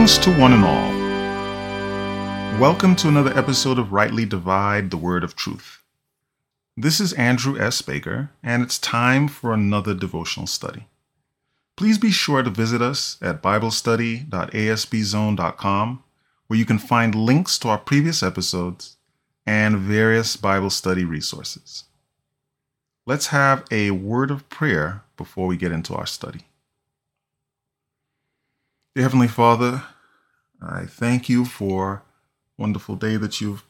Greetings to one and all. Welcome to another episode of Rightly Divide the Word of Truth. This is Andrew S. Baker, and it's time for another devotional study. Please be sure to visit us at BibleStudy.asbzone.com, where you can find links to our previous episodes and various Bible study resources. Let's have a word of prayer before we get into our study. Dear Heavenly Father, I thank you for wonderful day that you've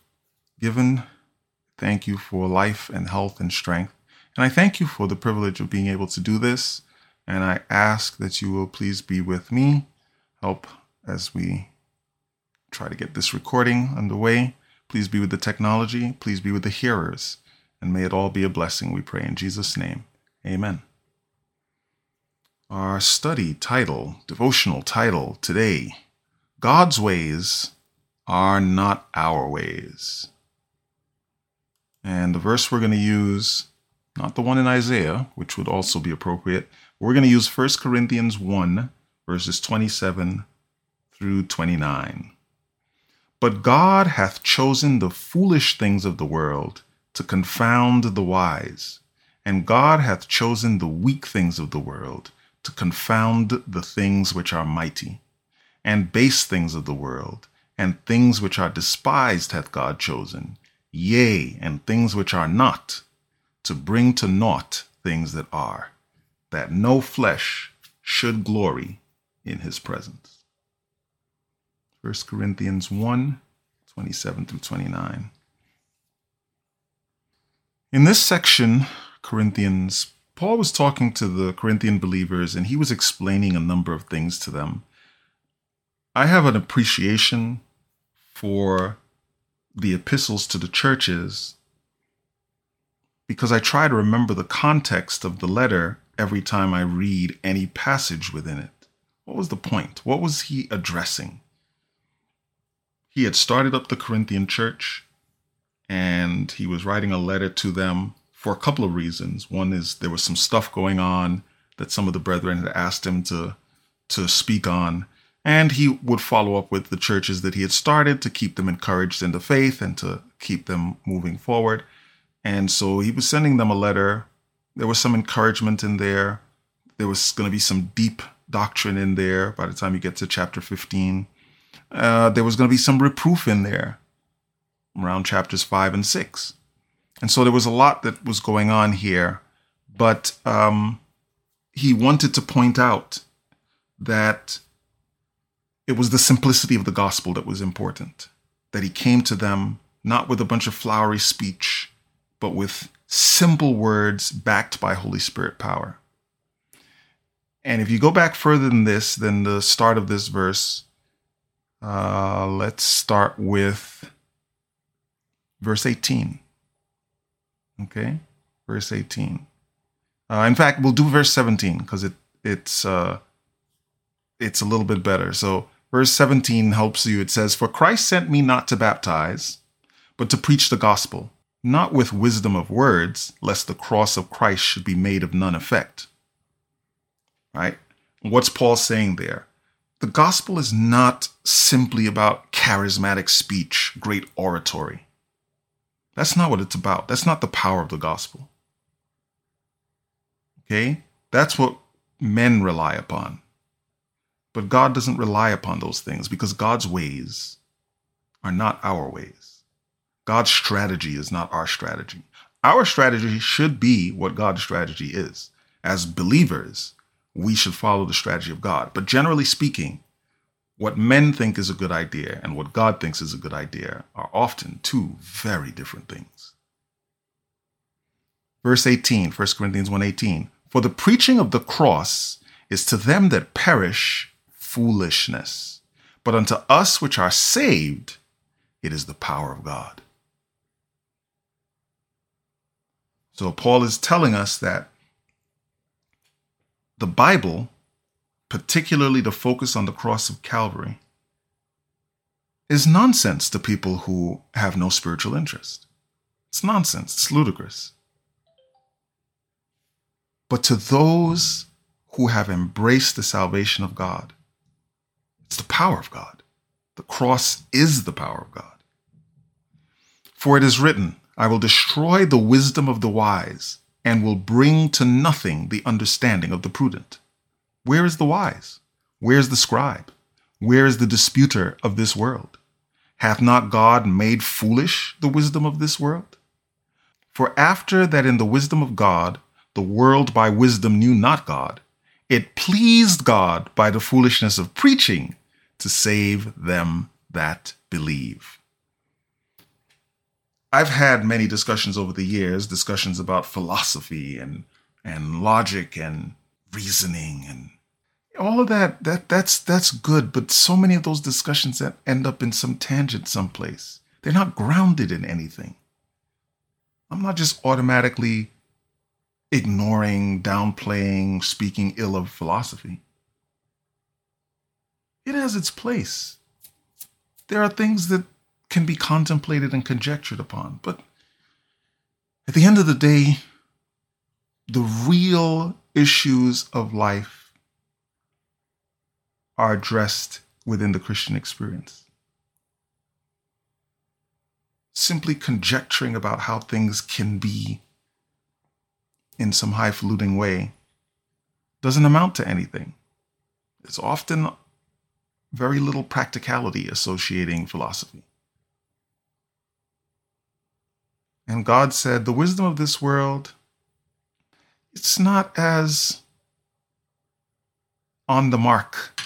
given. Thank you for life and health and strength. And I thank you for the privilege of being able to do this. And I ask that you will please be with me, help as we try to get this recording underway. Please be with the technology. Please be with the hearers. And may it all be a blessing, we pray in Jesus' name. Amen. Our study title, devotional title today God's ways are not our ways. And the verse we're going to use, not the one in Isaiah, which would also be appropriate, we're going to use 1 Corinthians 1, verses 27 through 29. But God hath chosen the foolish things of the world to confound the wise, and God hath chosen the weak things of the world to confound the things which are mighty, and base things of the world, and things which are despised hath God chosen, yea, and things which are not, to bring to naught things that are, that no flesh should glory in his presence. 1 Corinthians 1 27 through 29. In this section, Corinthians Paul was talking to the Corinthian believers and he was explaining a number of things to them. I have an appreciation for the epistles to the churches because I try to remember the context of the letter every time I read any passage within it. What was the point? What was he addressing? He had started up the Corinthian church and he was writing a letter to them for a couple of reasons. One is there was some stuff going on that some of the brethren had asked him to to speak on, and he would follow up with the churches that he had started to keep them encouraged in the faith and to keep them moving forward. And so he was sending them a letter. There was some encouragement in there. There was going to be some deep doctrine in there by the time you get to chapter 15. Uh, there was going to be some reproof in there around chapters 5 and 6. And so there was a lot that was going on here, but um, he wanted to point out that it was the simplicity of the gospel that was important, that he came to them not with a bunch of flowery speech, but with simple words backed by Holy Spirit power. And if you go back further than this, than the start of this verse, uh, let's start with verse 18. Okay, verse 18. Uh, in fact, we'll do verse 17 because it it's uh, it's a little bit better. So verse 17 helps you. It says, "For Christ sent me not to baptize, but to preach the gospel, not with wisdom of words, lest the cross of Christ should be made of none effect." Right? What's Paul saying there? The gospel is not simply about charismatic speech, great oratory. That's not what it's about. That's not the power of the gospel. Okay? That's what men rely upon. But God doesn't rely upon those things because God's ways are not our ways. God's strategy is not our strategy. Our strategy should be what God's strategy is. As believers, we should follow the strategy of God. But generally speaking, what men think is a good idea and what God thinks is a good idea are often two very different things. Verse 18, 1 Corinthians 1:18. For the preaching of the cross is to them that perish foolishness, But unto us which are saved, it is the power of God. So Paul is telling us that the Bible, particularly the focus on the cross of Calvary, is nonsense to people who have no spiritual interest. It's nonsense, it's ludicrous. But to those who have embraced the salvation of God, it's the power of God. The cross is the power of God. For it is written, I will destroy the wisdom of the wise and will bring to nothing the understanding of the prudent. Where is the wise? Where is the scribe? Where is the disputer of this world? Hath not God made foolish the wisdom of this world? For after that in the wisdom of God, the world by wisdom knew not God, it pleased God by the foolishness of preaching to save them that believe. I've had many discussions over the years, discussions about philosophy and and logic and reasoning and all of that that that's that's good, but so many of those discussions that end up in some tangent someplace. They're not grounded in anything. I'm not just automatically ignoring, downplaying, speaking ill of philosophy. It has its place. There are things that can be contemplated and conjectured upon, but at the end of the day, the real issues of life are addressed within the Christian experience. Simply conjecturing about how things can be in some highfalutin way doesn't amount to anything. There's often very little practicality associating philosophy. And God said, the wisdom of this world, it's not as on the mark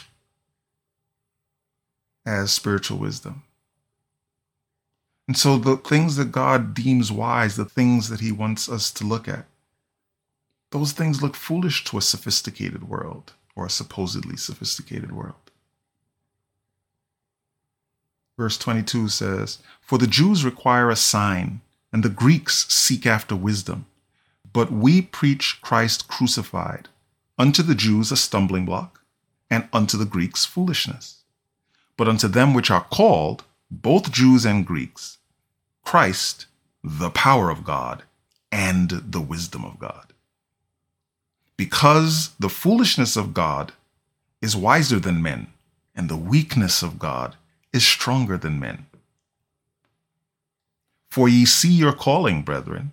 as spiritual wisdom. And so the things that God deems wise, the things that he wants us to look at, those things look foolish to a sophisticated world or a supposedly sophisticated world. Verse 22 says, For the Jews require a sign, and the Greeks seek after wisdom. But we preach Christ crucified, unto the Jews a stumbling block, and unto the Greeks foolishness. But unto them which are called, both Jews and Greeks, Christ, the power of God, and the wisdom of God because the foolishness of God is wiser than men, and the weakness of God is stronger than men. For ye see your calling, brethren,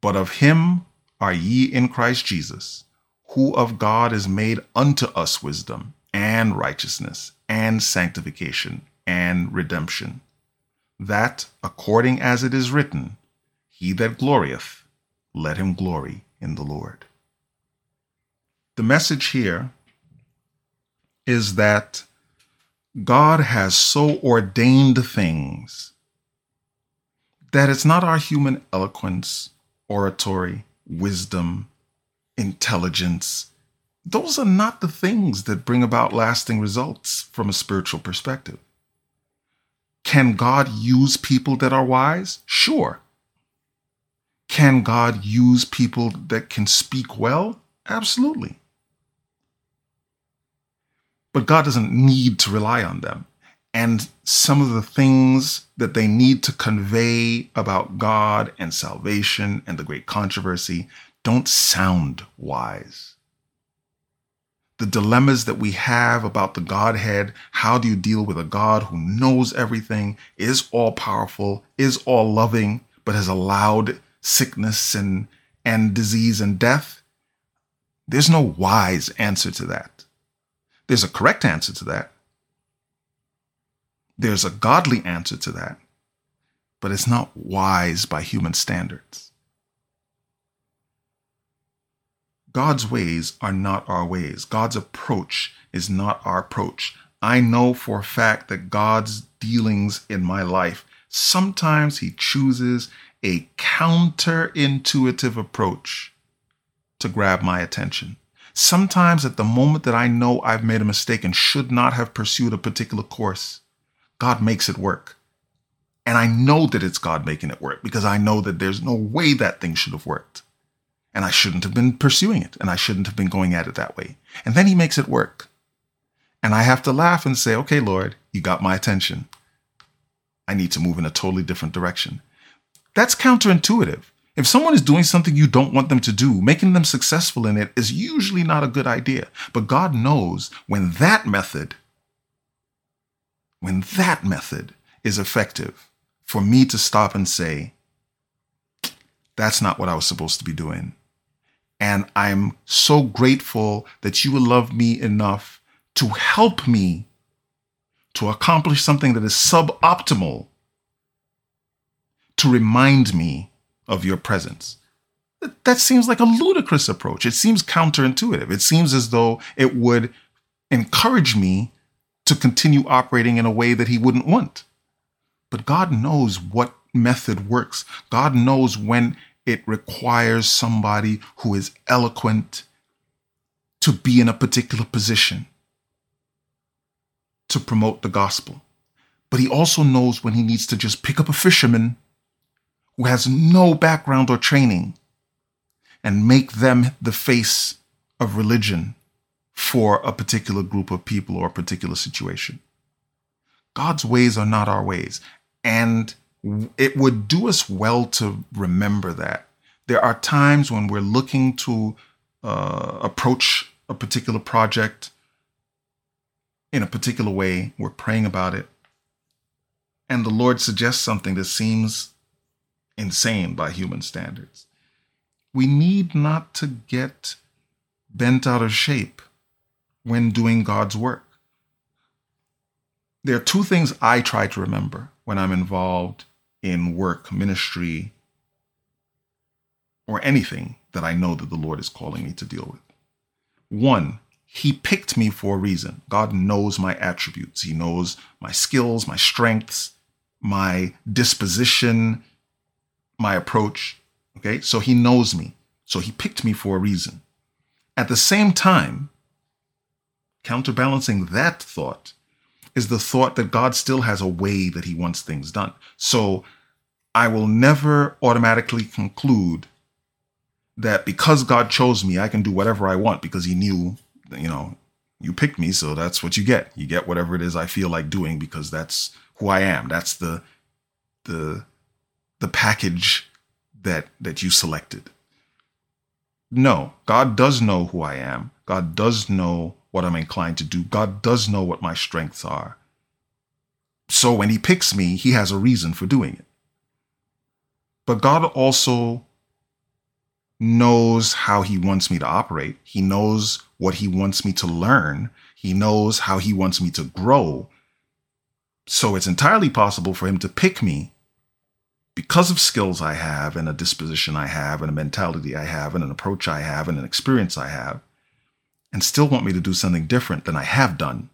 But of him are ye in Christ Jesus, who of God is made unto us wisdom, and righteousness, and sanctification, and redemption, that, according as it is written, He that glorieth, let him glory in the Lord. The message here is that God has so ordained things that it's not our human eloquence, oratory, wisdom, intelligence. Those are not the things that bring about lasting results from a spiritual perspective. Can God use people that are wise? Sure. Can God use people that can speak well? Absolutely. But God doesn't need to rely on them. And some of the things that they need to convey about God and salvation and the great controversy don't sound wise. The dilemmas that we have about the Godhead how do you deal with a God who knows everything, is all powerful, is all loving, but has allowed sickness and, and disease and death? There's no wise answer to that. There's a correct answer to that. There's a godly answer to that, but it's not wise by human standards. God's ways are not our ways. God's approach is not our approach. I know for a fact that God's dealings in my life, sometimes He chooses a counterintuitive approach to grab my attention. Sometimes, at the moment that I know I've made a mistake and should not have pursued a particular course, God makes it work. And I know that it's God making it work because I know that there's no way that thing should have worked. And I shouldn't have been pursuing it and I shouldn't have been going at it that way. And then He makes it work. And I have to laugh and say, okay, Lord, you got my attention. I need to move in a totally different direction. That's counterintuitive. If someone is doing something you don't want them to do, making them successful in it is usually not a good idea. But God knows when that method, when that method is effective for me to stop and say, that's not what I was supposed to be doing. And I'm so grateful that you will love me enough to help me to accomplish something that is suboptimal to remind me of your presence. That seems like a ludicrous approach. It seems counterintuitive. It seems as though it would encourage me to continue operating in a way that he wouldn't want. But God knows what method works. God knows when it requires somebody who is eloquent to be in a particular position to promote the gospel. But he also knows when he needs to just pick up a fisherman who has no background or training and make them the face of religion for a particular group of people or a particular situation. God's ways are not our ways. And it would do us well to remember that. There are times when we're looking to uh, approach a particular project in a particular way, we're praying about it, and the Lord suggests something that seems insane by human standards. We need not to get bent out of shape when doing God's work. There are two things I try to remember when I'm involved in work, ministry, or anything that I know that the Lord is calling me to deal with. One, he picked me for a reason. God knows my attributes. He knows my skills, my strengths, my disposition, my approach. Okay. So he knows me. So he picked me for a reason. At the same time, counterbalancing that thought is the thought that God still has a way that he wants things done. So I will never automatically conclude that because God chose me, I can do whatever I want because he knew you know, you picked me, so that's what you get. You get whatever it is I feel like doing because that's who I am. That's the the the package that that you selected. No, God does know who I am. God does know what I'm inclined to do. God does know what my strengths are. So when he picks me, he has a reason for doing it. But God also knows how he wants me to operate. He knows what he wants me to learn. He knows how he wants me to grow. So it's entirely possible for him to pick me because of skills I have and a disposition I have and a mentality I have and an approach I have and an experience I have and still want me to do something different than I have done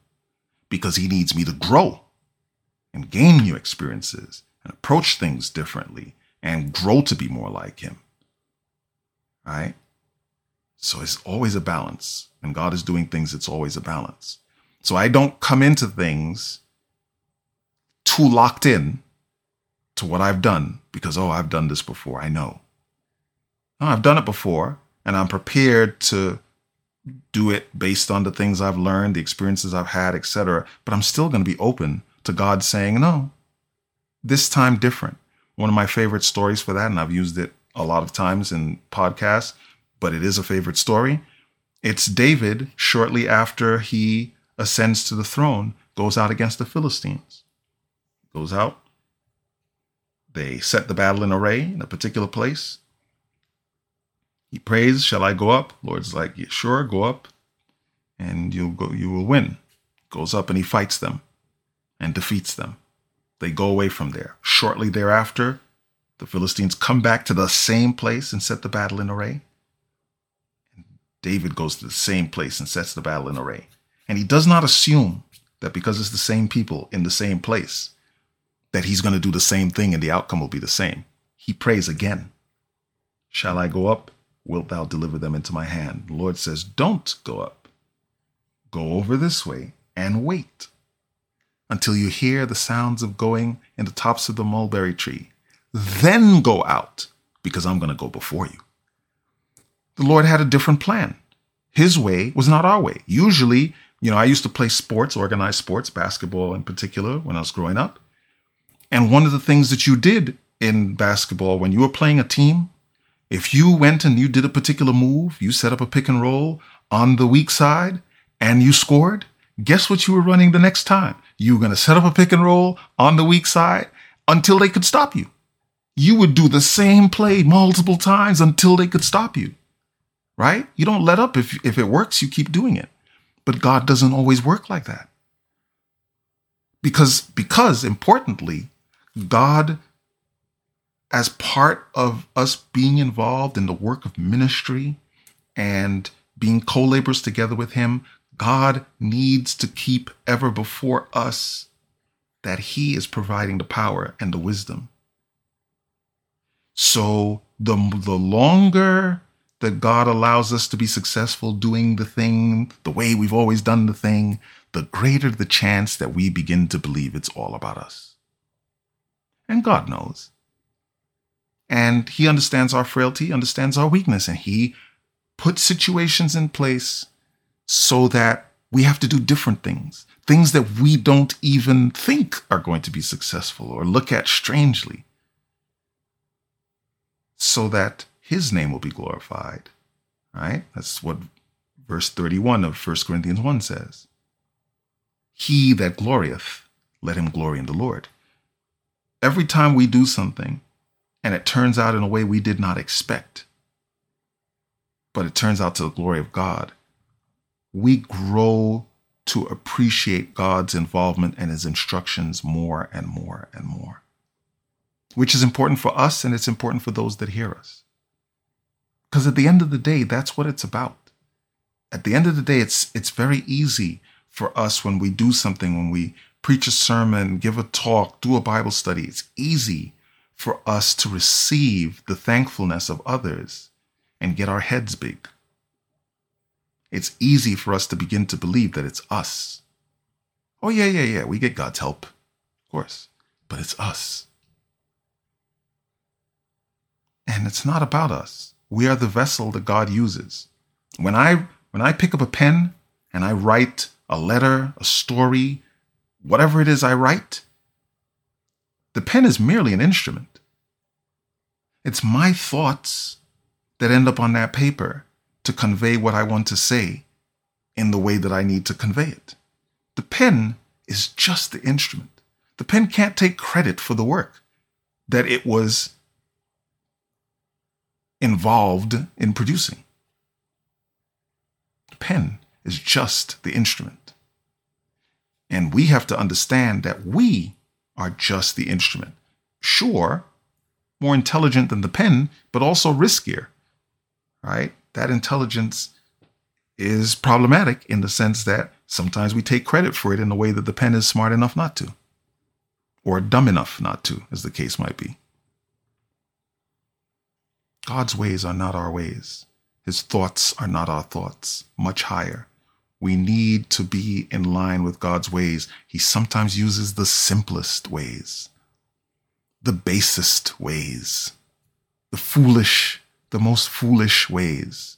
because he needs me to grow and gain new experiences and approach things differently and grow to be more like him right? So it's always a balance. When God is doing things, it's always a balance. So I don't come into things too locked in to what I've done because, oh, I've done this before. I know. No, I've done it before and I'm prepared to do it based on the things I've learned, the experiences I've had, etc. But I'm still going to be open to God saying, no, this time different. One of my favorite stories for that, and I've used it a lot of times in podcasts, but it is a favorite story. It's David shortly after he ascends to the throne, goes out against the Philistines. Goes out. They set the battle in array in a particular place. He prays, Shall I go up? Lord's like, yeah, Sure, go up, and you'll go, you will win. Goes up and he fights them. and defeats them. They go away from there. Shortly thereafter, the Philistines come back to the same place and set the battle in array. David goes to the same place and sets the battle in array. And he does not assume that because it's the same people in the same place, that he's going to do the same thing and the outcome will be the same. He prays again Shall I go up? Wilt thou deliver them into my hand? The Lord says, Don't go up. Go over this way and wait until you hear the sounds of going in the tops of the mulberry tree. Then go out, because I'm going to go before you. The Lord had a different plan. His way was not our way. Usually, you know, I used to play sports, organized sports, basketball in particular, when I was growing up. And one of the things that you did in basketball when you were playing a team, if you went and you did a particular move, you set up a pick and roll on the weak side and you scored, guess what you were running the next time? You were going to set up a pick and roll on the weak side until they could stop you. You would do the same play multiple times until they could stop you. Right? You don't let up. If, if it works, you keep doing it. But God doesn't always work like that. Because, because importantly, God, as part of us being involved in the work of ministry and being co laborers together with Him, God needs to keep ever before us that He is providing the power and the wisdom. So the, the longer that God allows us to be successful doing the thing the way we've always done the thing, the greater the chance that we begin to believe it's all about us. And God knows. And He understands our frailty, understands our weakness, and He puts situations in place so that we have to do different things, things that we don't even think are going to be successful or look at strangely, so that his name will be glorified. Right? That's what verse 31 of 1 Corinthians 1 says. He that glorieth, let him glory in the Lord. Every time we do something and it turns out in a way we did not expect, but it turns out to the glory of God, we grow to appreciate God's involvement and his instructions more and more and more, which is important for us and it's important for those that hear us. Because at the end of the day, that's what it's about. At the end of the day, it's, it's very easy for us when we do something, when we preach a sermon, give a talk, do a Bible study, it's easy for us to receive the thankfulness of others and get our heads big it's easy for us to begin to believe that it's us. Oh, yeah, yeah, yeah, we get God's help, of course, but it's us. And it's not about us. We are the vessel that God uses. When I when I pick up a pen and I write a letter, a story, whatever it is I write, the pen is merely an instrument. It's my thoughts that end up on that paper to convey what I want to say in the way that I need to convey it. The pen is just the instrument. The pen can't take credit for the work that it was involved in producing. The pen is just the instrument. And we have to understand that we are just the instrument. Sure, more intelligent than the pen, but also riskier, right? that intelligence is problematic in the sense that sometimes we take credit for it in a way that the pen is smart enough not to, or dumb enough not to, as the case might be. God's ways are not our ways. His thoughts are not our thoughts, much higher. We need to be in line with God's ways. He sometimes uses the simplest ways, the basest ways, the foolish the most foolish ways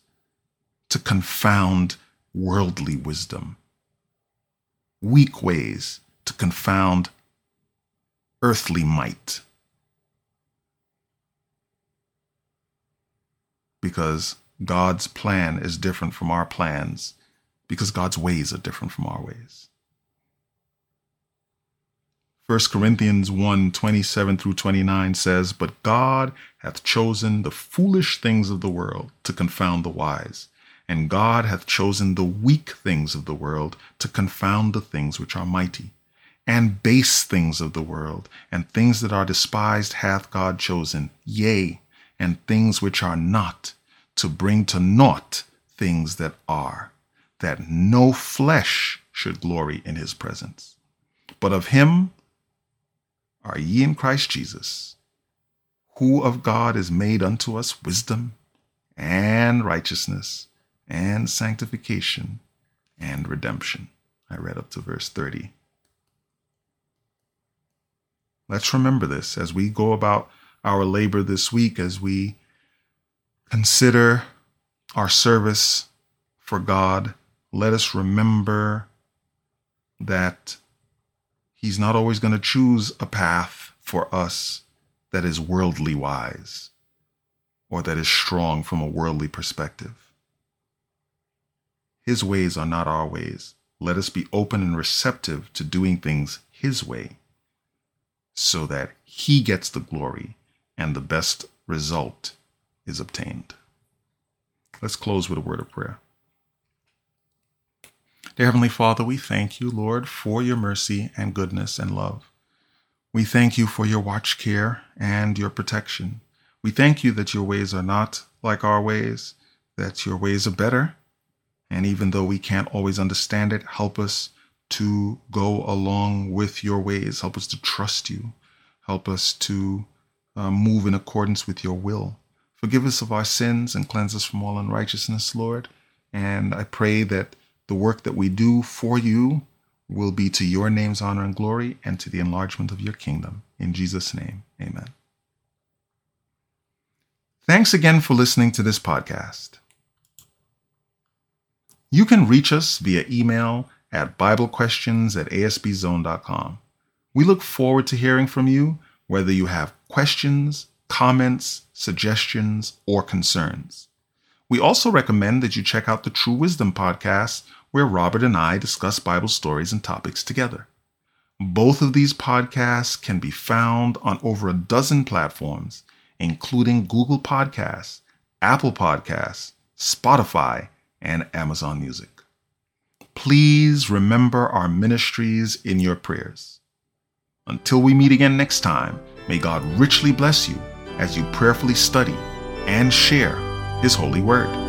to confound worldly wisdom, weak ways to confound earthly might. Because God's plan is different from our plans, because God's ways are different from our ways. 1 Corinthians 1 27 through 29 says, But God hath chosen the foolish things of the world to confound the wise, and God hath chosen the weak things of the world to confound the things which are mighty, and base things of the world, and things that are despised hath God chosen, yea, and things which are not, to bring to naught things that are, that no flesh should glory in his presence. But of him are ye in Christ Jesus, who of God is made unto us wisdom and righteousness and sanctification and redemption. I read up to verse 30. Let's remember this as we go about our labor this week, as we consider our service for God. Let us remember that He's not always going to choose a path for us that is worldly wise or that is strong from a worldly perspective. His ways are not our ways. Let us be open and receptive to doing things His way so that He gets the glory and the best result is obtained. Let's close with a word of prayer. Dear Heavenly Father, we thank you, Lord, for your mercy and goodness and love. We thank you for your watch care and your protection. We thank you that your ways are not like our ways, that your ways are better. And even though we can't always understand it, help us to go along with your ways. Help us to trust you. Help us to uh, move in accordance with your will. Forgive us of our sins and cleanse us from all unrighteousness, Lord. And I pray that the work that we do for you will be to your name's honor and glory and to the enlargement of your kingdom. In Jesus' name, amen. Thanks again for listening to this podcast. You can reach us via email at BibleQuestions at asbzone.com. We look forward to hearing from you, whether you have questions, comments, suggestions, or concerns. We also recommend that you check out the True Wisdom podcast, where Robert and I discuss Bible stories and topics together. Both of these podcasts can be found on over a dozen platforms, including Google Podcasts, Apple Podcasts, Spotify, and Amazon Music. Please remember our ministries in your prayers. Until we meet again next time, may God richly bless you as you prayerfully study and share His holy word.